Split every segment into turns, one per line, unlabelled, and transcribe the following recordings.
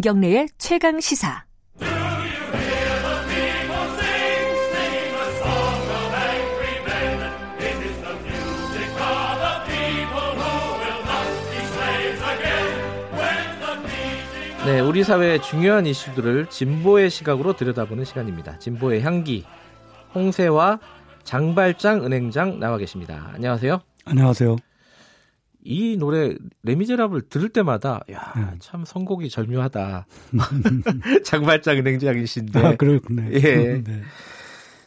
김경래의 최강 시사.
네, 우리 사회의 중요한 이슈들을 진보의 시각으로 들여다보는 시간입니다. 진보의 향기. 홍세와 장발장 은행장 나와 계십니다. 안녕하세요.
안녕하세요.
이 노래 레미제라블 들을 때마다 야참 네. 선곡이 절묘하다. 장발장 은행장이신데.
아, 그렇군요.
예. 네.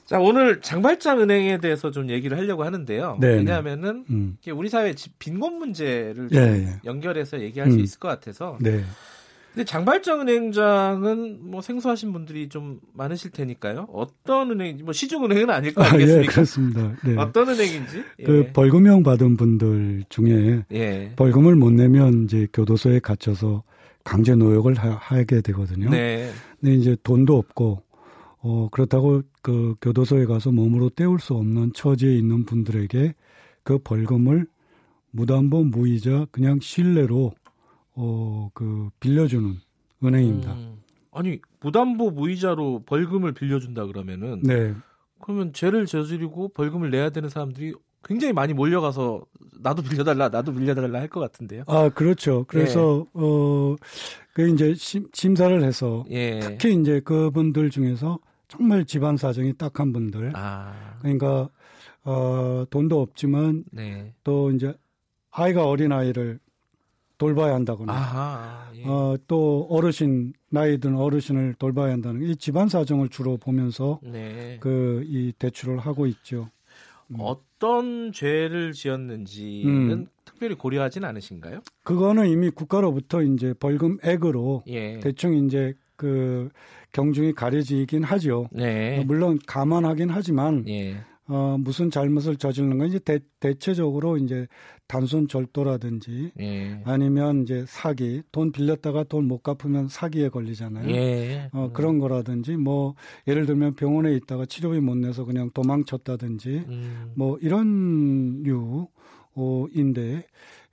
자 오늘 장발장 은행에 대해서 좀 얘기를 하려고 하는데요. 네, 네. 왜냐하면은 음. 우리 사회 빈곤 문제를 예, 예. 연결해서 얘기할 음. 수 있을 것 같아서. 네. 근데 장발장 은행장은 뭐 생소하신 분들이 좀 많으실 테니까요. 어떤 은행인지 뭐 시중 은행은 아닐 거 아니겠습니까? 아, 예,
그렇습니다. 네.
어떤 은행인지?
그 예. 벌금형 받은 분들 중에 예. 벌금을 못 내면 이제 교도소에 갇혀서 강제 노역을 하, 게 되거든요. 네. 근데 이제 돈도 없고 어 그렇다고 그 교도소에 가서 몸으로 때울 수 없는 처지에 있는 분들에게 그 벌금을 무담보 무이자 그냥 신뢰로 어, 그 빌려주는 은행입니다. 음,
아니 무담보 무이자로 벌금을 빌려준다 그러면은 네. 그러면 죄를 저지르고 벌금을 내야 되는 사람들이 굉장히 많이 몰려가서 나도 빌려달라, 나도 빌려달라 할 것 같은데요.
아 그렇죠. 그래서 예. 어그 이제 심, 심사를 해서 예. 특히 이제 그분들 중에서 정말 집안 사정이 딱한 분들, 아. 그러니까 어 돈도 없지만 네. 또 이제 아이가 어린 아이를 돌봐야 한다거나 아하, 예. 어, 또 어르신 나이 든 어르신을 돌봐야 한다는 이 집안 사정을 주로 보면서 네. 그이 대출을 하고 있죠.
음. 어떤 죄를 지었는지는 음. 특별히 고려하진 않으신가요?
그거는 이미 국가로부터 이제 벌금액으로 예. 대충 이제 그 경중이 가려지긴 하죠. 네. 물론 감안하긴 하지만 예. 어, 무슨 잘못을 저지르는 건 이제 대, 대체적으로 이제 단순 절도라든지 예. 아니면 이제 사기, 돈 빌렸다가 돈 못 갚으면 사기에 걸리잖아요. 예. 어, 그런 거라든지 뭐 예를 들면 병원에 있다가 치료비 못 내서 그냥 도망쳤다든지 음. 뭐 이런 류인데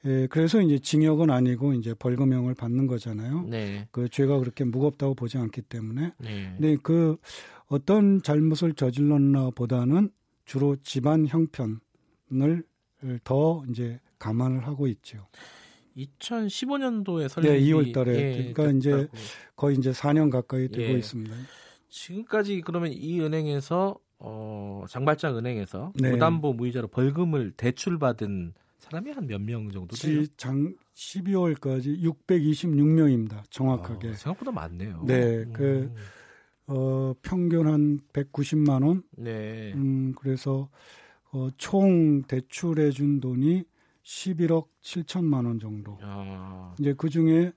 예, 그래서 이제 징역은 아니고 이제 벌금형을 받는 거잖아요. 네. 그 죄가 그렇게 무겁다고 보지 않기 때문에. 네. 근데 그 어떤 잘못을 저질렀나 보다는 주로 집안 형편을 더 이제 감안을 하고 있죠.
2015년도에 설립
네, 2월 달에 예, 그러니까 됐다고. 이제 거의 이제 4년 가까이 되고 예. 있습니다.
지금까지 그러면 이 은행에서 어, 장발장 은행에서 네. 무담보 무이자로 벌금을 대출받은 사람이 한 몇 명 정도 돼요?
장 12월까지 626명입니다. 정확하게. 아,
생각보다 많네요.
네, 그 음. 어, 평균 한 190만 원. 네. 음, 그래서 어, 총 대출해 준 돈이 11억 7천만 원 정도. 야. 이제 그 중에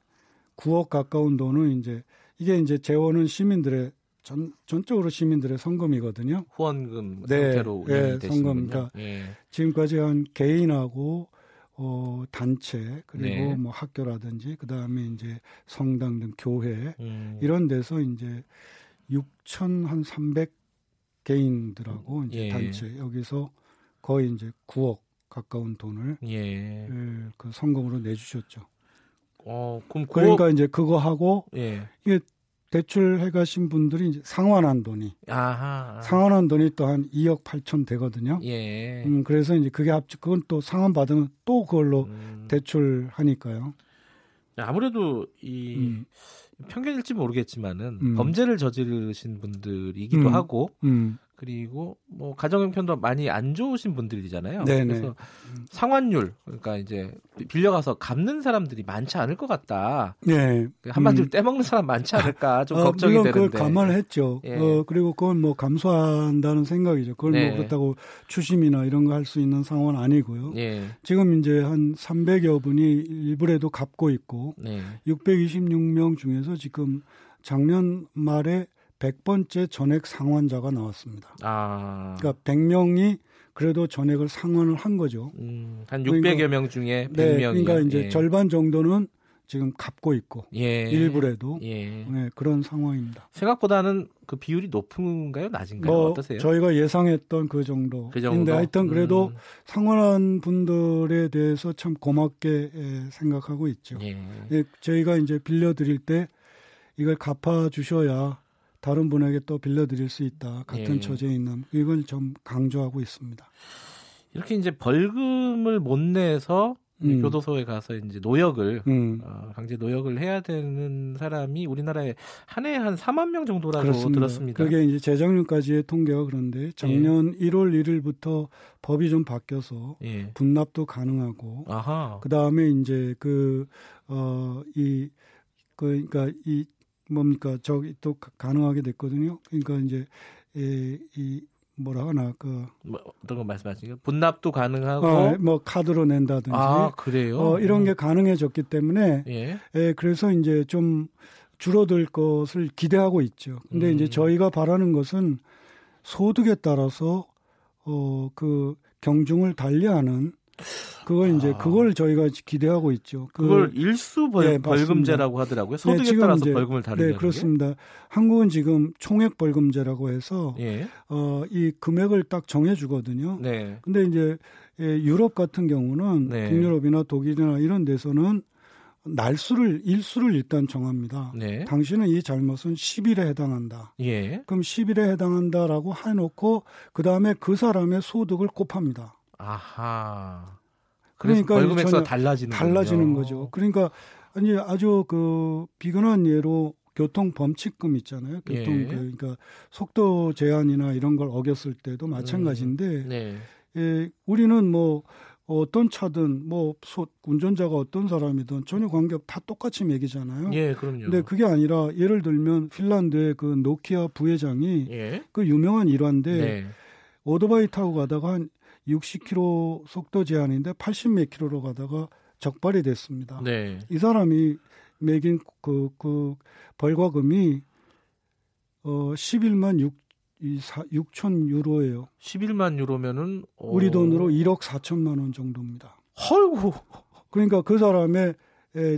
9억 가까운 돈은 이제 이게 이제 재원은 시민들의 전 전적으로 시민들의 성금이거든요.
후원금 네, 형태로 네, 성금. 그러니까
예. 지금까지 한 개인하고 어 단체 그리고 네. 뭐 학교라든지 그 다음에 이제 성당 등 교회 음. 이런 데서 이제 6천 한 300 개인들하고 이제 예. 단체 여기서 거의 이제 9억 가까운 돈을 예. 그 성금으로 내주셨죠. 어, 그럼 9억... 그러니까 이제 그거 하고 예. 이게 대출해 가신 분들이 이제 상환한 돈이 아하. 상환한 돈이 또 한 2억 8천 되거든요. 예. 음, 그래서 이제 그게 합치 그건 또 상환 받으면 또 그걸로 음. 대출하니까요.
아무래도 이 음. 편견일지 모르겠지만은 음. 범죄를 저지르신 분들이기도 음. 하고 음. 그리고 뭐 가정 형편도 많이 안 좋으신 분들이잖아요. 네네. 그래서 상환율 그러니까 이제 빌려가서 갚는 사람들이 많지 않을 것 같다. 네. 한마디로 음. 떼먹는 사람 많지 않을까 좀 아, 걱정이 물론
되는데. 그걸 감안했죠. 예. 어, 그리고 그건 뭐 감수한다는 생각이죠. 그걸 뭐 네. 뭐 그렇다고 추심이나 이런 거 할 수 있는 상황은 아니고요. 예. 지금 이제 한 300여 분이 일부라도 갚고 있고 네. 626명 중에서 지금 작년 말에 100번째 전액 상환자가 나왔습니다. 아. 그러니까 100명이 그래도 전액을 상환을 한 거죠. 음,
한 600여 그러니까, 명 중에 100명이.
네, 그러니까 이제 예. 절반 정도는 지금 갚고 있고 예. 일부라도 예. 네, 그런 상황입니다.
생각보다는 그 비율이 높은가요, 낮은가요? 뭐 어떠세요?
저희가 예상했던 그 정도. 그 정도. 하여튼 그래도 음. 상환한 분들에 대해서 참 고맙게 생각하고 있죠. 예. 예, 저희가 이제 빌려드릴 때 이걸 갚아 주셔야 다른 분에게 또 빌려드릴 수 있다. 같은 예. 처지에 있는 이걸 좀 강조하고 있습니다.
이렇게 이제 벌금을 못 내서 음. 교도소에 가서 이제 노역을 음. 어, 강제 노역을 해야 되는 사람이 우리나라에 한 해에 한 4만 명 정도라고 그렇습니다. 들었습니다.
그게 이제 재작년까지의 통계가 그런데 작년 예. 1월 1일부터 법이 좀 바뀌어서 예. 분납도 가능하고 그 다음에 이제 그 어 이 그, 그러니까 이 뭡니까 저기 또 가능하게 됐거든요. 그러니까 이제 이, 이 뭐라 하나 그
뭐, 어떤 거 말씀하시는 분납도 가능하고
어, 뭐 카드로 낸다든지
아 그래요
어, 이런 게 가능해졌기 때문에 예. 예 그래서 이제 좀 줄어들 것을 기대하고 있죠. 근데 음. 이제 저희가 바라는 것은 소득에 따라서 어 그 경중을 달리하는 그걸 이제 아. 그걸 저희가 기대하고 있죠.
그, 걸 일수 벌, 네, 벌금제라고 하더라고요. 소득에 네, 따라서 이제, 벌금을 다루는
네, 그렇습니다. 게? 한국은 지금 총액 벌금제라고 해서 예. 어, 이 금액을 딱 정해 주거든요. 네. 근데 이제 예, 유럽 같은 경우는 네. 북유럽이나 독일이나 이런 데서는 날수를 일수를 일단 정합니다. 네. 당신은 이 잘못은 10일에 해당한다. 예. 그럼 10일에 해당한다라고 해놓고 그 다음에 그 사람의 소득을 곱합니다.
아하. 그러니까 벌금 액수가 달라지는
달라지는 거죠. 그러니까 아니 아주 그 비근한 예로 교통 범칙금 있잖아요. 교통 예. 그, 그러니까 속도 제한이나 이런 걸 어겼을 때도 마찬가지인데 음. 네. 예, 우리는 뭐 어떤 차든 뭐 소, 운전자가 어떤 사람이든 전혀 관계없 다 똑같이 매기잖아요.
예, 그럼요.
근데 그게 아니라 예를 들면 핀란드의 그 노키아 부회장이 예? 그 유명한 일화인데 네. 오토바이 타고 가다가 한 60km 속도 제한인데 80몇 킬로로 가다가 적발이 됐습니다. 네. 이 사람이 매긴 그, 그 벌과금이 어 11만 6 6천 유로예요.
11만 유로면은
어... 우리 돈으로 1억 4천만 원 정도입니다.
헐고.
그러니까 그 사람의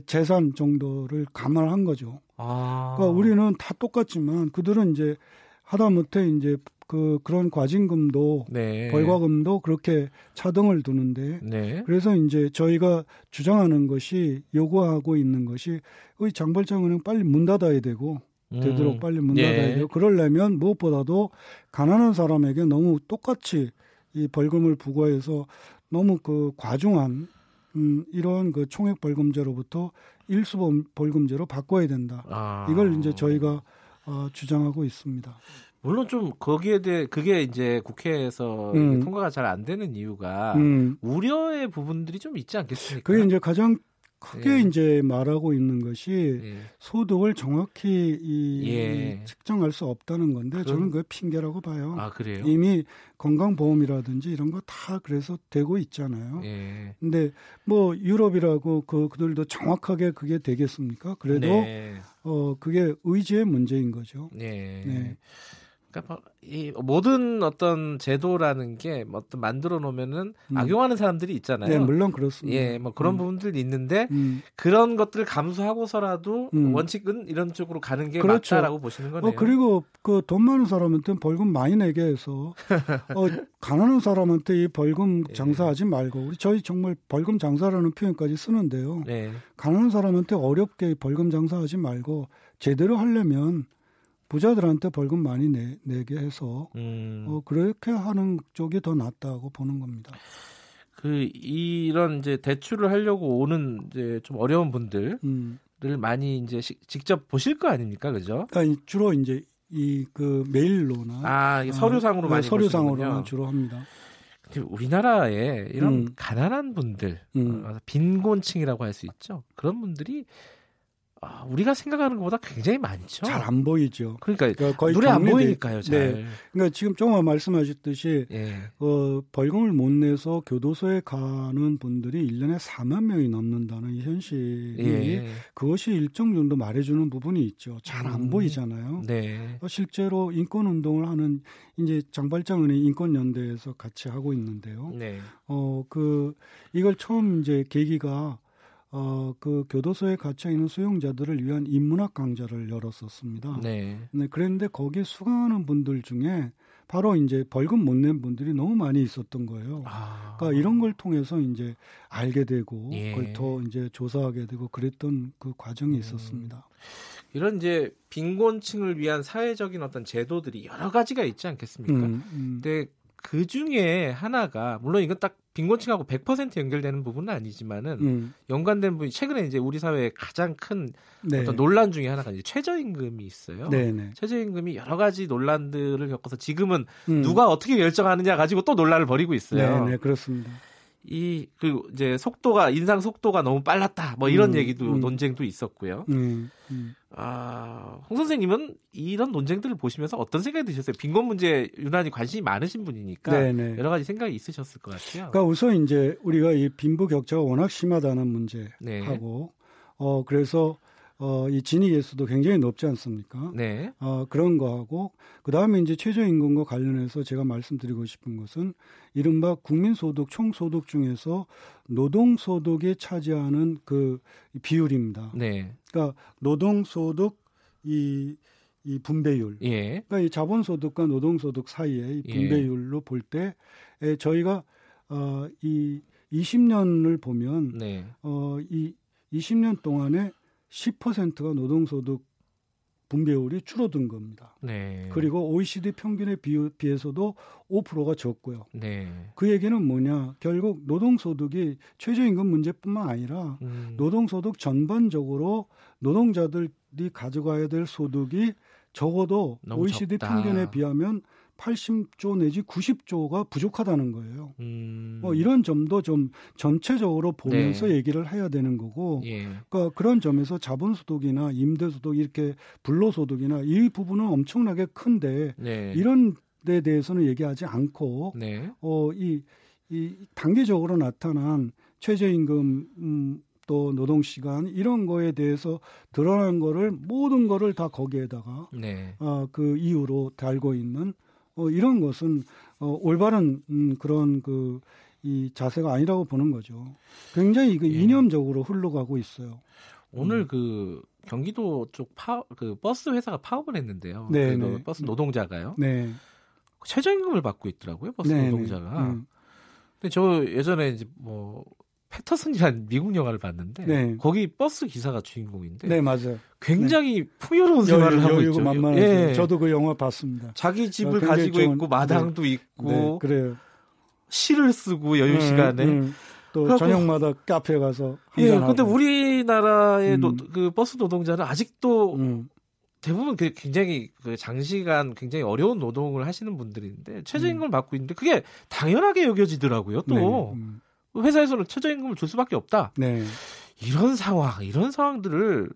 재산 정도를 감안한 거죠. 아. 그러니까 우리는 다 똑같지만 그들은 이제 하다못해 이제 그 그런 과징금도 네. 벌과금도 그렇게 차등을 두는데 네. 그래서 이제 저희가 주장하는 것이 요구하고 있는 것이 의 장발장은행 빨리 문 닫아야 되고 음. 되도록 빨리 문 닫아야 예. 되고 그러려면 무엇보다도 가난한 사람에게 너무 똑같이 이 벌금을 부과해서 너무 그 과중한 음, 이런 그 총액 벌금제로부터 일수 벌금제로 바꿔야 된다. 아. 이걸 이제 저희가 어, 주장하고 있습니다.
물론 좀 거기에 대해 그게 이제 국회에서 음. 통과가 잘 안 되는 이유가 음. 우려의 부분들이 좀 있지 않겠습니까?
그게 이제 가장 크게 예. 이제 말하고 있는 것이 예. 소득을 정확히 이 예. 측정할 수 없다는 건데 그럼... 저는 그 핑계라고 봐요.
아 그래요?
이미 건강보험이라든지 이런 거 다 그래서 되고 있잖아요. 예. 근데 뭐 유럽이라고 그 그들도 정확하게 그게 되겠습니까? 그래도 네. 어 그게 의지의 문제인 거죠. 네.
네. 그러니까 뭐이 모든 어떤 제도라는 게뭐 어떤 만들어 놓으면은 음. 악용하는 사람들이 있잖아요.
네, 물론 그렇습니다.
예, 뭐 그런 음. 부분들이 있는데 음. 그런 것들을 감수하고서라도 음. 원칙은 이런 쪽으로 가는 게 그렇죠. 맞다라고 보시는 거네요.
어, 그리고 그 돈 많은 사람한테 벌금 많이 내게 해서 어, 가난한 사람한테 이 벌금 예. 장사하지 말고 우리 저희 정말 벌금 장사라는 표현까지 쓰는데요. 네. 가난한 사람한테 어렵게 벌금 장사하지 말고 제대로 하려면 부자들한테 벌금 많이 내, 내게 해서 음. 어, 그렇게 하는 쪽이 더 낫다고 보는 겁니다.
그 이런 이제 대출을 하려고 오는 이제 좀 어려운 분들을 음. 많이 이제 시, 직접 보실 거 아닙니까, 그죠?
그러니까 주로 이제 이 그 메일로나
아 서류상으로 아, 많이
서류상으로 주로 합니다.
우리나라에 이런 음. 가난한 분들, 음. 어, 빈곤층이라고 할 수 있죠. 그런 분들이 아, 우리가 생각하는 것보다 굉장히 많죠.
잘 안 보이죠.
그러니까, 그러니까 거의 눈에 안 보이니까요. 잘. 네.
그러니까 지금 조금 말씀하셨듯이 예. 어, 벌금을 못 내서 교도소에 가는 분들이 1년에 4만 명이 넘는다는 이 현실이 예. 그것이 일정 정도 말해주는 부분이 있죠. 잘안 음. 보이잖아요. 네. 어, 실제로 인권 운동을 하는 이제 장발장은의 인권연대에서 같이 하고 있는데요. 네. 어, 그 이걸 처음 이제 계기가 어, 그 교도소에 갇혀 있는 수용자들을 위한 인문학 강좌를 열었었습니다. 네. 네. 그랬는데 거기에 수강하는 분들 중에 바로 이제 벌금 못 낸 분들이 너무 많이 있었던 거예요. 아. 그러니까 이런 걸 통해서 이제 알게 되고 예. 그걸 더 이제 조사하게 되고 그랬던 그 과정이 음. 있었습니다.
이런 이제 빈곤층을 위한 사회적인 어떤 제도들이 여러 가지가 있지 않겠습니까? 음, 음. 근데 그 중에 하나가 물론 이건 딱 빈곤층하고 100% 연결되는 부분은 아니지만은 음. 연관된 부분이 최근에 이제 우리 사회의 가장 큰 네. 어떤 논란 중에 하나가 이제 최저임금이 있어요. 네네. 네. 최저임금이 여러 가지 논란들을 겪어서 지금은 음. 누가 어떻게 결정하느냐 가지고 또 논란을 벌이고 있어요.
네, 네 그렇습니다.
이, 그, 이제 속도가, 인상 속도가 너무 빨랐다. 뭐 이런 음, 얘기도, 음. 논쟁도 있었고요. 아, 홍 선생님은 이런 논쟁들을 보시면서 어떤 생각이 드셨어요? 빈곤 문제에 유난히 관심이 많으신 분이니까. 네네. 여러 가지 생각이 있으셨을 것 같아요.
그러니까 우선 이제 우리가 이 빈부 격차가 워낙 심하다는 문제하고, 네. 어, 그래서 어, 이 진위계수도 굉장히 높지 않습니까? 네. 어, 그런 거하고, 그 다음에 이제 최저임금과 관련해서 제가 말씀드리고 싶은 것은 이른바 국민소득, 총소득 중에서 노동소득에 차지하는 그 비율입니다. 네. 그러니까 노동소득 이, 이 분배율. 예. 그러니까 이 자본소득과 노동소득 사이의 이 분배율로 예. 볼때 저희가 어, 이 20년을 보면 네. 어, 이 20년 동안에 10%가 노동소득 분배율이 줄어든 겁니다. 네. 그리고 OECD 평균에 비해서도 5%가 적고요. 네. 그 얘기는 뭐냐? 결국 노동소득이 최저임금 문제뿐만 아니라 음. 노동소득 전반적으로 노동자들이 가져가야 될 소득이 적어도 OECD 적다. 평균에 비하면 80조 내지 90조가 부족하다는 거예요. 음. 뭐 이런 점도 좀 전체적으로 보면서 네. 얘기를 해야 되는 거고, 예. 그러니까 그런 점에서 자본소득이나 임대소득 이렇게 불로소득이나 이 부분은 엄청나게 큰데 네. 이런 데 대해서는 얘기하지 않고, 네. 어이 이 단계적으로 나타난 최저임금 음, 또 노동 시간 이런 거에 대해서 드러난 거를 모든 거를 다 거기에다가 네. 어, 그 이유로 달고 있는 어, 이런 것은 어, 올바른 음, 그런 그 이 자세가 아니라고 보는 거죠. 굉장히 그 예. 이념적으로 흘러가고 있어요.
오늘 음. 그 경기도 쪽 파, 그 버스 회사가 파업을 했는데요. 네, 네. 버스 노동자가요. 네. 최저임금을 받고 있더라고요. 버스 네, 네. 노동자가. 음. 근데 저 예전에 이제 뭐 패터슨이라는 미국 영화를 봤는데 네. 거기 버스 기사가 주인공인데
네 맞아요.
굉장히 네. 풍요로운 생활을 하고 있죠.
만만하죠. 예. 저도 그 영화 봤습니다.
자기 집을 어, 가지고 좋은, 있고 마당도 네. 있고
네, 그래요.
시를 쓰고 여유 음, 시간에 음.
또 저녁마다 카페 가서
예. 근데 우리나라의 음. 노, 그 버스 노동자는 아직도 음. 대부분 그 굉장히 그 장시간 굉장히 어려운 노동을 하시는 분들인데 최저임금을 음. 받고 있는데 그게 당연하게 여겨지더라고요. 또 네. 음. 회사에서는 최저임금을 줄 수밖에 없다. 네. 이런 상황, 이런 상황들을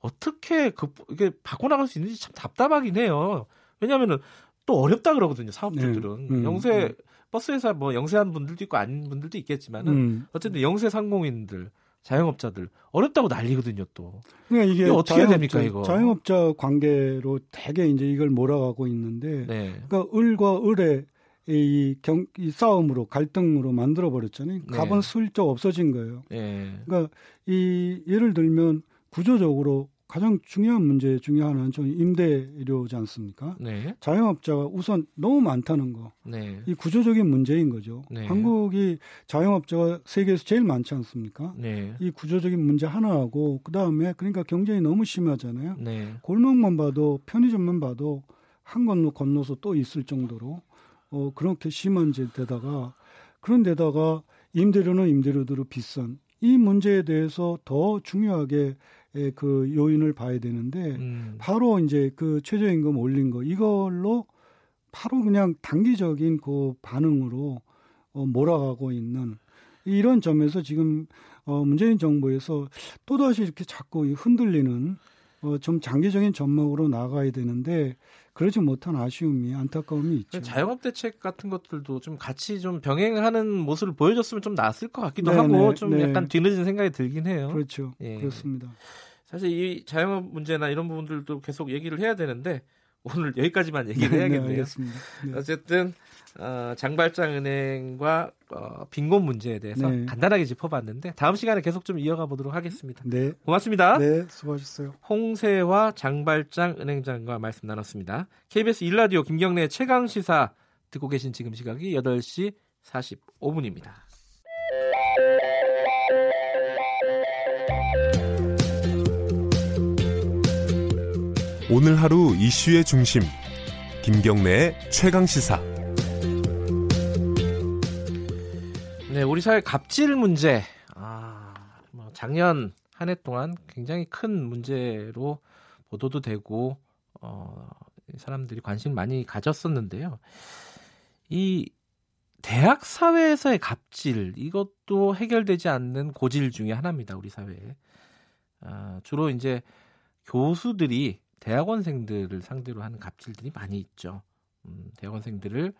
어떻게 그 이게 바꿔 나갈 수 있는지 참 답답하긴 해요. 왜냐하면은 또 어렵다 그러거든요. 사업주들은 네. 음, 영세 음. 버스 회사 뭐 영세한 분들도 있고 아닌 분들도 있겠지만은 음. 어쨌든 영세 상공인들 자영업자들 어렵다고 난리거든요 또.
그러니까 이게 어떻게 해야 됩니까 이거? 자영업자 관계로 되게 이제 이걸 몰아가고 있는데, 네. 그러니까 을과 을의 이, 경, 이 싸움으로 갈등으로 만들어 버렸잖아요. 네. 갑은 슬쩍 없어진 거예요. 네. 그러니까 이 예를 들면 구조적으로 가장 중요한 문제 중에 하나는 좀 임대료지 않습니까? 네. 자영업자가 우선 너무 많다는 거. 네. 이 구조적인 문제인 거죠. 네. 한국이 자영업자가 세계에서 제일 많지 않습니까? 네. 이 구조적인 문제 하나하고 그다음에 그러니까 경쟁이 너무 심하잖아요. 네. 골목만 봐도 편의점만 봐도 한 건너 건너서 또 있을 정도로 어, 그렇게 심한 데다가 그런 데다가 임대료는 임대료대로 비싼 이 문제에 대해서 더 중요하게 그 요인을 봐야 되는데 음. 바로 이제 그 최저임금 올린 거 이걸로 바로 그냥 단기적인 그 반응으로 어, 몰아가고 있는 이런 점에서 지금 어, 문재인 정부에서 또다시 이렇게 자꾸 흔들리는 어, 좀 장기적인 전망으로 나가야 되는데 그러지 못한 아쉬움이 안타까움이 있죠.
자영업 대책 같은 것들도 좀 같이 좀 병행하는 모습을 보여줬으면 좀 나았을 것 같기도 네네, 하고 좀 네. 약간 뒤늦은 생각이 들긴 해요.
그렇죠. 예. 그렇습니다.
사실 이 자영업 문제나 이런 부분들도 계속 얘기를 해야 되는데 오늘 여기까지만 얘기를 네, 네, 해야겠네요. 네, 어쨌든 어, 장발장은행과 어, 빈곤 문제에 대해서 네. 간단하게 짚어봤는데 다음 시간에 계속 좀 이어가 보도록 하겠습니다. 네. 고맙습니다.
네, 수고하셨어요.
홍세화 장발장 은행장과 말씀 나눴습니다. KBS 일라디오 김경래 최강 시사 듣고 계신 지금 시각이 8시 45분입니다.
오늘 하루 이슈의 중심 김경래의 최강 시사.
네, 우리 사회 갑질 문제. 아, 뭐 작년 한 해 동안 굉장히 큰 문제로 보도도 되고 어, 사람들이 관심 많이 가졌었는데요. 이 대학 사회에서의 갑질 이것도 해결되지 않는 고질 중에 하나입니다. 우리 사회에. 아, 주로 이제 교수들이 대학원생들을 상대로 하는 갑질들이 많이 있죠. 음, 대학원생들을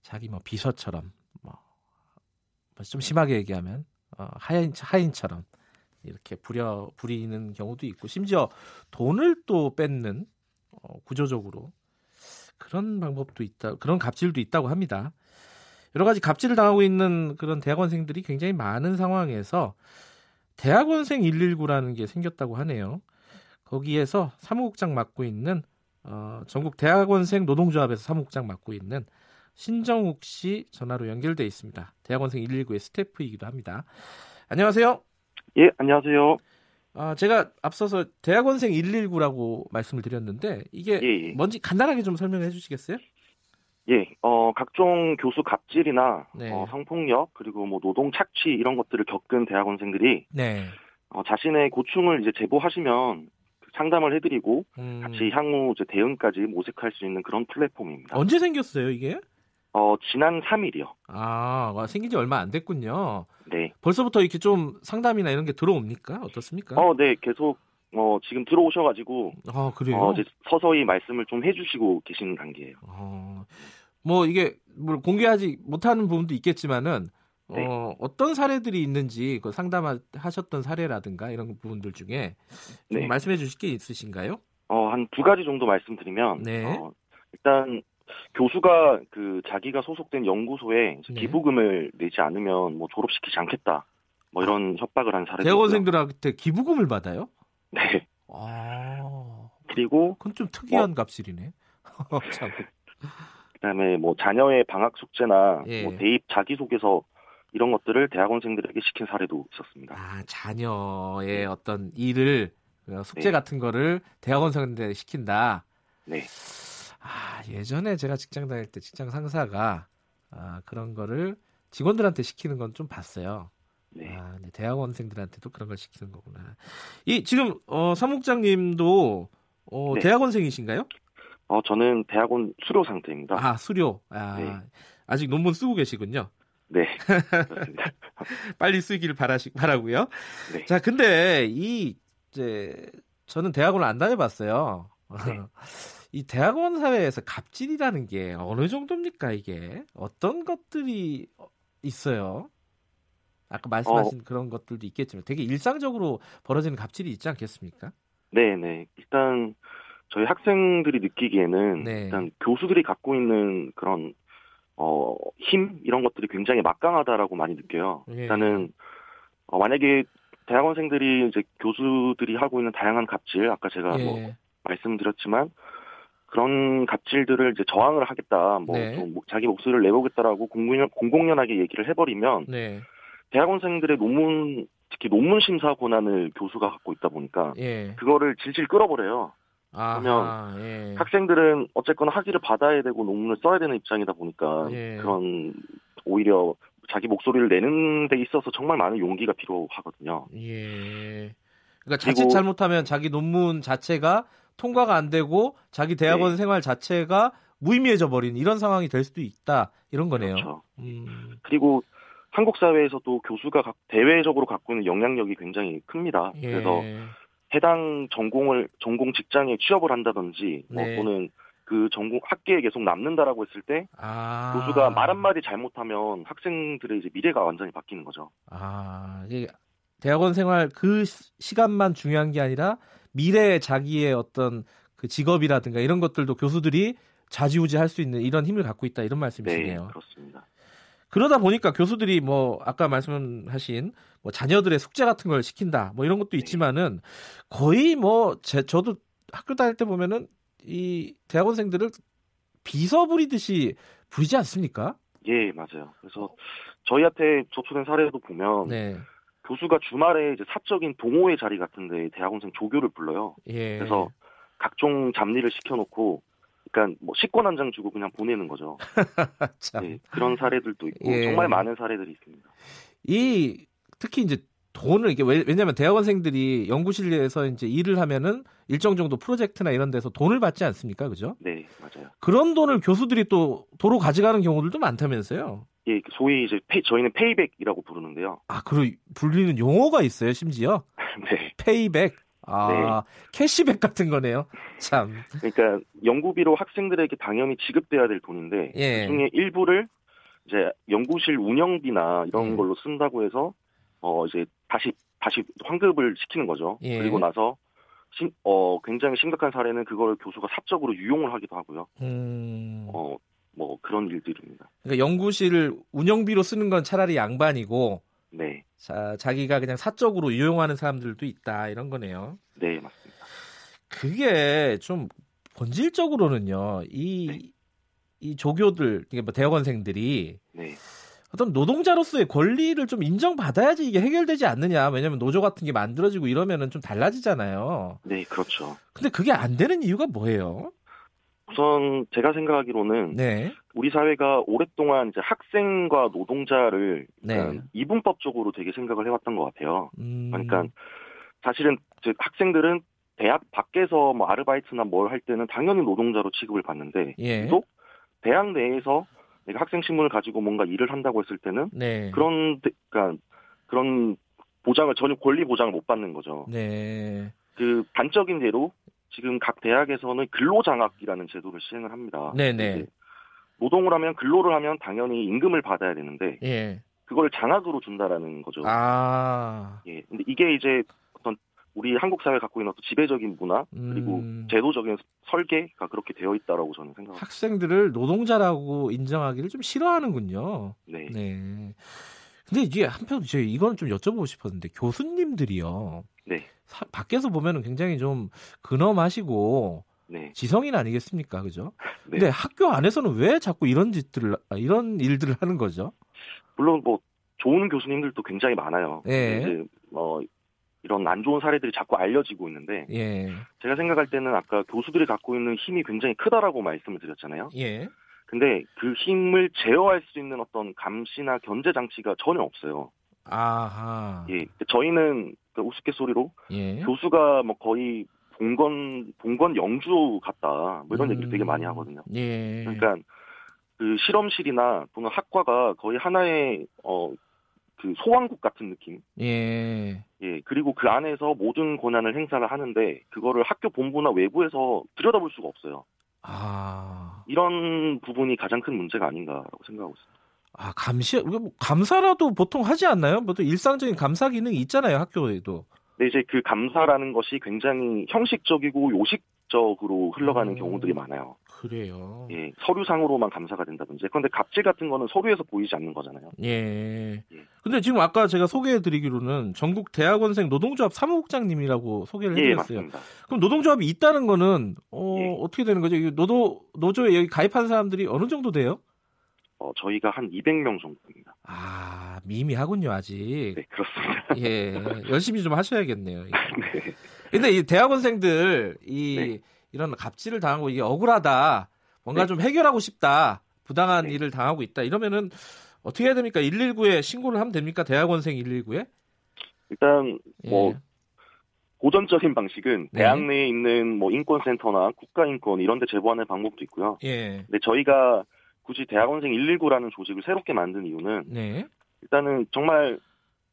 자기 뭐 비서처럼 뭐 좀 심하게 얘기하면 어, 하인 하인처럼 이렇게 부려 부리는 경우도 있고 심지어 돈을 또 뺏는 어, 구조적으로 그런 방법도 있다 그런 갑질도 있다고 합니다. 여러 가지 갑질을 당하고 있는 그런 대학원생들이 굉장히 많은 상황에서 대학원생 119라는 게 생겼다고 하네요. 거기에서 사무국장 맡고 있는 어, 전국 대학원생 노동조합에서 사무국장 맡고 있는 신정욱 씨 전화로 연결돼 있습니다. 대학원생 119의 스태프이기도 합니다. 안녕하세요.
예, 안녕하세요.
아, 제가 앞서서 대학원생 119라고 말씀을 드렸는데 이게 예, 예. 뭔지 간단하게 좀 설명해 주시겠어요?
예, 어, 각종 교수 갑질이나 네. 어, 성폭력 그리고 뭐 노동 착취 이런 것들을 겪은 대학원생들이 네. 어, 자신의 고충을 이제 제보하시면 상담을 해드리고 음. 같이 향후 이제 대응까지 모색할 수 있는 그런 플랫폼입니다.
언제 생겼어요 이게?
어 지난 3일이요.
아 생긴 지 얼마 안 됐군요. 네. 벌써부터 이렇게 좀 상담이나 이런 게 들어옵니까? 어떻습니까?
어, 네 계속 어 지금 들어오셔가지고 아 그래요? 어, 이제 서서히 말씀을 좀 해주시고 계시는 단계예요. 어,
뭐 이게 뭐 공개하지 못하는 부분도 있겠지만은 네. 어, 어떤 사례들이 있는지 그 상담하셨던 사례라든가 이런 부분들 중에 네. 말씀해 주실 게 있으신가요?
어, 한 두 가지 정도 말씀드리면 네. 어, 일단 교수가 그 자기가 소속된 연구소에 네. 기부금을 내지 않으면 뭐 졸업시키지 않겠다. 뭐 이런 협박을 한 사례도
대학원생들한테 기부금을 받아요?
네.
아.
그리고
그건 좀 특이한 뭐, 값이네.
참. 그다음에 뭐 자녀의 방학 숙제나 예. 뭐 대입 자기소개서 이런 것들을 대학원생들에게 시킨 사례도 있었습니다.
아, 자녀의 어떤 일을 어, 숙제 네. 같은 거를 대학원생들에게 시킨다.
네.
아, 예전에 제가 직장 다닐 때 직장 상사가 아, 그런 거를 직원들한테 시키는 건 좀 봤어요. 네. 아, 네. 대학원생들한테도 그런 걸 시키는 거구나. 이 지금 어, 사무장님도 어, 네. 대학원생이신가요?
어, 저는 대학원 수료 상태입니다.
아, 수료. 아, 네. 아직 논문 쓰고 계시군요.
네.
빨리 쓰기를 바라시, 바라고요. 네. 자, 근데 이 이제 저는 대학원을 안 다녀봤어요. 네. 이 대학원 사회에서 갑질이라는 게 어느 정도입니까 이게 어떤 것들이 있어요? 아까 말씀하신 어, 그런 것들도 있겠지만 되게 일상적으로 벌어지는 갑질이 있지 않겠습니까?
네, 네. 일단 저희 학생들이 느끼기에는 네. 일단 교수들이 갖고 있는 그런 어, 힘 이런 것들이 굉장히 막강하다라고 많이 느껴요. 예. 일단은 어, 만약에 대학원생들이 이제 교수들이 하고 있는 다양한 갑질 아까 제가 뭐 예. 뭐 말씀드렸지만 그런 갑질들을 이제 저항을 하겠다, 뭐 네. 좀 자기 목소리를 내보겠다라고 공공연, 공공연하게 얘기를 해버리면 네. 대학원생들의 논문 특히 논문 심사 권한을 교수가 갖고 있다 보니까 예. 그거를 질질 끌어버려요. 그러면 예. 학생들은 어쨌거나 학위를 받아야 되고 논문을 써야 되는 입장이다 보니까 예. 그런 오히려 자기 목소리를 내는 데 있어서 정말 많은 용기가 필요하거든요.
예. 그러니까 자칫 잘못하면 자기 논문 자체가 통과가 안 되고 자기 대학원 네. 생활 자체가 무의미해져 버린 이런 상황이 될 수도 있다 이런 거네요.
그렇죠. 음. 그리고 한국 사회에서도 교수가 대외적으로 갖고 있는 영향력이 굉장히 큽니다. 예. 그래서 해당 전공을 전공 직장에 취업을 한다든지 뭐 네. 뭐 또는 그 전공 학계에 계속 남는다라고 했을 때 아. 교수가 말 한마디 잘못하면 학생들의 이제 미래가 완전히 바뀌는 거죠.
아, 이게 대학원 생활 그 시간만 중요한 게 아니라 미래 자기의 어떤 그 직업이라든가 이런 것들도 교수들이 좌지우지 할 수 있는 이런 힘을 갖고 있다 이런 말씀이시네요.
네, 그렇습니다.
그러다 보니까 교수들이 뭐 아까 말씀하신 뭐 자녀들의 숙제 같은 걸 시킨다 뭐 이런 것도 네. 있지만은 거의 뭐 제, 저도 학교 다닐 때 보면은 이 대학원생들을 비서 부리듯이 부리지 않습니까?
예, 맞아요. 그래서 저희한테 접수된 사례도 보면 네. 교수가 주말에 이제 사적인 동호회 자리 같은데 대학원생 조교를 불러요. 예. 그래서 각종 잡일을 시켜놓고 그러니까 뭐 식권 한 장 주고 그냥 보내는 거죠. 네, 그런 사례들도 있고 예. 정말 많은 사례들이 있습니다.
이 특히 이제 돈을 이게 왜냐하면 대학원생들이 연구실에서 이제 일을 하면은 일정 정도 프로젝트나 이런 데서 돈을 받지 않습니까, 그죠?
네, 맞아요.
그런 돈을 교수들이 또 도로 가져가는 경우들도 많다면서요?
예, 소위 이제 pay, 저희는 payback이라고 부르는데요.
아, 그리고 불리는 용어가 있어요, 심지어?
네.
payback. 아, 네. cashback 같은 거네요. 참.
그러니까 연구비로 학생들에게 당연히 지급돼야 될 돈인데 예. 그중에 일부를 이제 연구실 운영비나 이런 예. 걸로 쓴다고 해서 어 이제 다시 다시 환급을 시키는 거죠. 예. 그리고 나서 심, 어 굉장히 심각한 사례는 그걸 교수가 사적으로 유용을 하기도 하고요. 음. 어 뭐 그런 일들입니다.
그러니까 연구실 운영비로 쓰는 건 차라리 양반이고
네.
자, 자기가 그냥 사적으로 이용하는 사람들도 있다 이런 거네요.
네, 맞습니다.
그게 좀 본질적으로는요. 이, 네. 이 조교들, 뭐 대학원생들이 네. 어떤 노동자로서의 권리를 좀 인정받아야지 이게 해결되지 않느냐. 왜냐면 노조 같은 게 만들어지고 이러면은 좀 달라지잖아요.
네, 그렇죠.
근데 그게 안 되는 이유가 뭐예요?
우선 제가 생각하기로는 네. 우리 사회가 오랫동안 이제 학생과 노동자를 네. 이분법적으로 되게 생각을 해왔던 것 같아요. 음... 그러니까 사실은 학생들은 대학 밖에서 뭐 아르바이트나 뭘 할 때는 당연히 노동자로 취급을 받는데 예. 또 대학 내에서 내가 학생 신분을 가지고 뭔가 일을 한다고 했을 때는 네. 그런 그러니까 그런 보장을 전혀 권리 보장을 못 받는 거죠. 네. 그 단적인 예로 지금 각 대학에서는 근로장학이라는 제도를 시행을 합니다. 네네. 노동을 하면 근로를 하면 당연히 임금을 받아야 되는데 예. 그걸 장학으로 준다라는 거죠.
아.
예. 근데 이게 이제 어떤 우리 한국 사회 갖고 있는 어떤 지배적인 문화 그리고 음. 제도적인 설계가 그렇게 되어 있다라고 저는 생각합니다.
학생들을 노동자라고 인정하기를 좀 싫어하는군요.
네.
네. 근데 이게 한편 저희 이거는 좀 여쭤보고 싶었는데 교수님들이요.
네.
사, 밖에서 보면은 굉장히 좀 근엄하시고 네. 지성인 아니겠습니까, 그죠? 네. 근데 학교 안에서는 왜 자꾸 이런 짓들을 아, 이런 일들을 하는 거죠?
물론 뭐 좋은 교수님들도 굉장히 많아요. 예. 이제 뭐 이런 안 좋은 사례들이 자꾸 알려지고 있는데 예. 제가 생각할 때는 아까 교수들이 갖고 있는 힘이 굉장히 크다라고 말씀을 드렸잖아요.
예.
근데 그 힘을 제어할 수 있는 어떤 감시나 견제 장치가 전혀 없어요.
아하.
예. 저희는 그 우스갯소리로 예. 교수가 뭐 거의 본건 본건 영주 같다 뭐 이런 음. 얘기를 되게 많이 하거든요.
예.
그러니까 그 실험실이나 또는 학과가 거의 하나의 어 그 소왕국 같은 느낌.
예.
예. 그리고 그 안에서 모든 권한을 행사를 하는데 그거를 학교 본부나 외부에서 들여다볼 수가 없어요.
아.
이런 부분이 가장 큰 문제가 아닌가라고 생각하고 있습니다.
아, 감시, 뭐 감사라도 보통 하지 않나요? 보통 일상적인 감사 기능이 있잖아요, 학교에도.
네, 이제 그 감사라는 것이 굉장히 형식적이고 요식적으로 흘러가는 음, 경우들이 많아요.
그래요.
예, 서류상으로만 감사가 된다든지. 그런데 갑질 같은 거는 서류에서 보이지 않는 거잖아요.
예. 예. 근데 지금 아까 제가 소개해 드리기로는 전국 대학원생 노동조합 사무국장님이라고 소개를 해 드렸어요. 예, 그럼 노동조합이 있다는 거는 어, 예. 어떻게 되는 거죠? 노도 노조에 여기 가입한 사람들이 어느 정도 돼요?
어, 저희가 한 200명 정도입니다.
아, 미미하군요, 아직.
네, 그렇습니다.
예, 열심히 좀 하셔야겠네요.
네.
근데 이 대학원생들, 이, 네. 이런 갑질을 당하고 이게 억울하다, 뭔가 네. 좀 해결하고 싶다, 부당한 네. 일을 당하고 있다, 이러면은 어떻게 해야 됩니까? 119에 신고를 하면 됩니까? 대학원생 119에?
일단, 뭐, 예. 고전적인 방식은 네. 대학 내에 있는 뭐 인권센터나 국가인권 이런 데 제보하는 방법도 있고요.
예.
근데 저희가 굳이 대학원생 119라는 조직을 새롭게 만든 이유는
네.
일단은 정말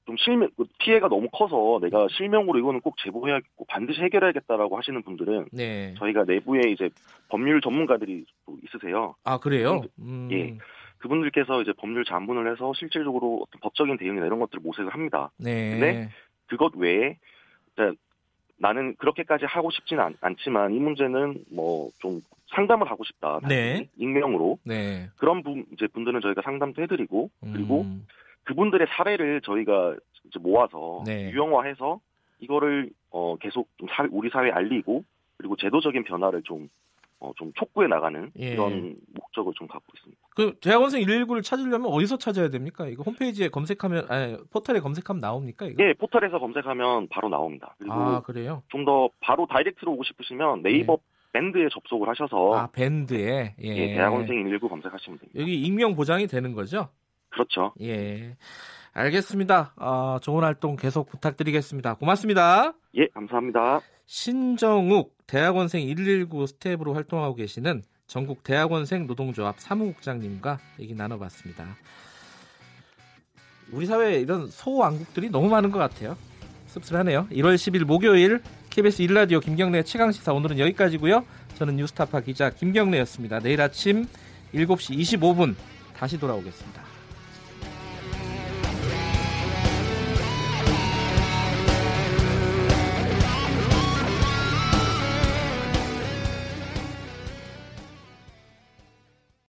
좀 실명 그 피해가 너무 커서 내가 실명으로 이거는 꼭 제보해야겠고 반드시 해결해야겠다라고 하시는 분들은
네.
저희가 내부에 이제 법률 전문가들이 또 있으세요.
아 그래요?
음. 예. 그분들께서 이제 법률 자문을 해서 실질적으로 어떤 법적인 대응이나 이런 것들을 모색을 합니다.
네.
근데 그것 외에 나는 그렇게까지 하고 싶지는 않, 지만이 문제는 뭐 좀 상담을 하고 싶다.
네.
익명으로.
네.
그런 분 이제 분들은 저희가 상담도 해드리고 그리고 음. 그분들의 사례를 저희가 이제 모아서 네. 유형화해서 이거를 어 계속 좀 사, 우리 사회에 알리고 그리고 제도적인 변화를 좀 어, 좀 촉구해 나가는 예. 이런 목적을 좀 갖고 있습니다.
그 대학원생 119를 찾으려면 어디서 찾아야 됩니까? 이거 홈페이지에 검색하면 아니 포털에 검색하면 나옵니까? 이거?
예, 포털에서 검색하면 바로 나옵니다.
그리고 아, 그래요?
좀 더 바로 다이렉트로 오고 싶으시면 네이버 예. 밴드에 접속을 하셔서
아 밴드에
예, 예 대학원생 119 검색하시면 됩니다.
여기 익명 보장이 되는 거죠?
그렇죠.
예. 알겠습니다. 어, 좋은 활동 계속 부탁드리겠습니다. 고맙습니다.
예, 감사합니다.
신정욱 대학원생 119 스텝으로 활동하고 계시는 전국 대학원생 노동조합 사무국장님과 얘기 나눠봤습니다. 우리 사회에 이런 소왕국들이 너무 많은 것 같아요. 씁쓸하네요. 1월 10일 목요일 KBS 1라디오 김경래 최강시사 오늘은 여기까지고요. 저는 뉴스타파 기자 김경래였습니다. 내일 아침 7시 25분 다시 돌아오겠습니다.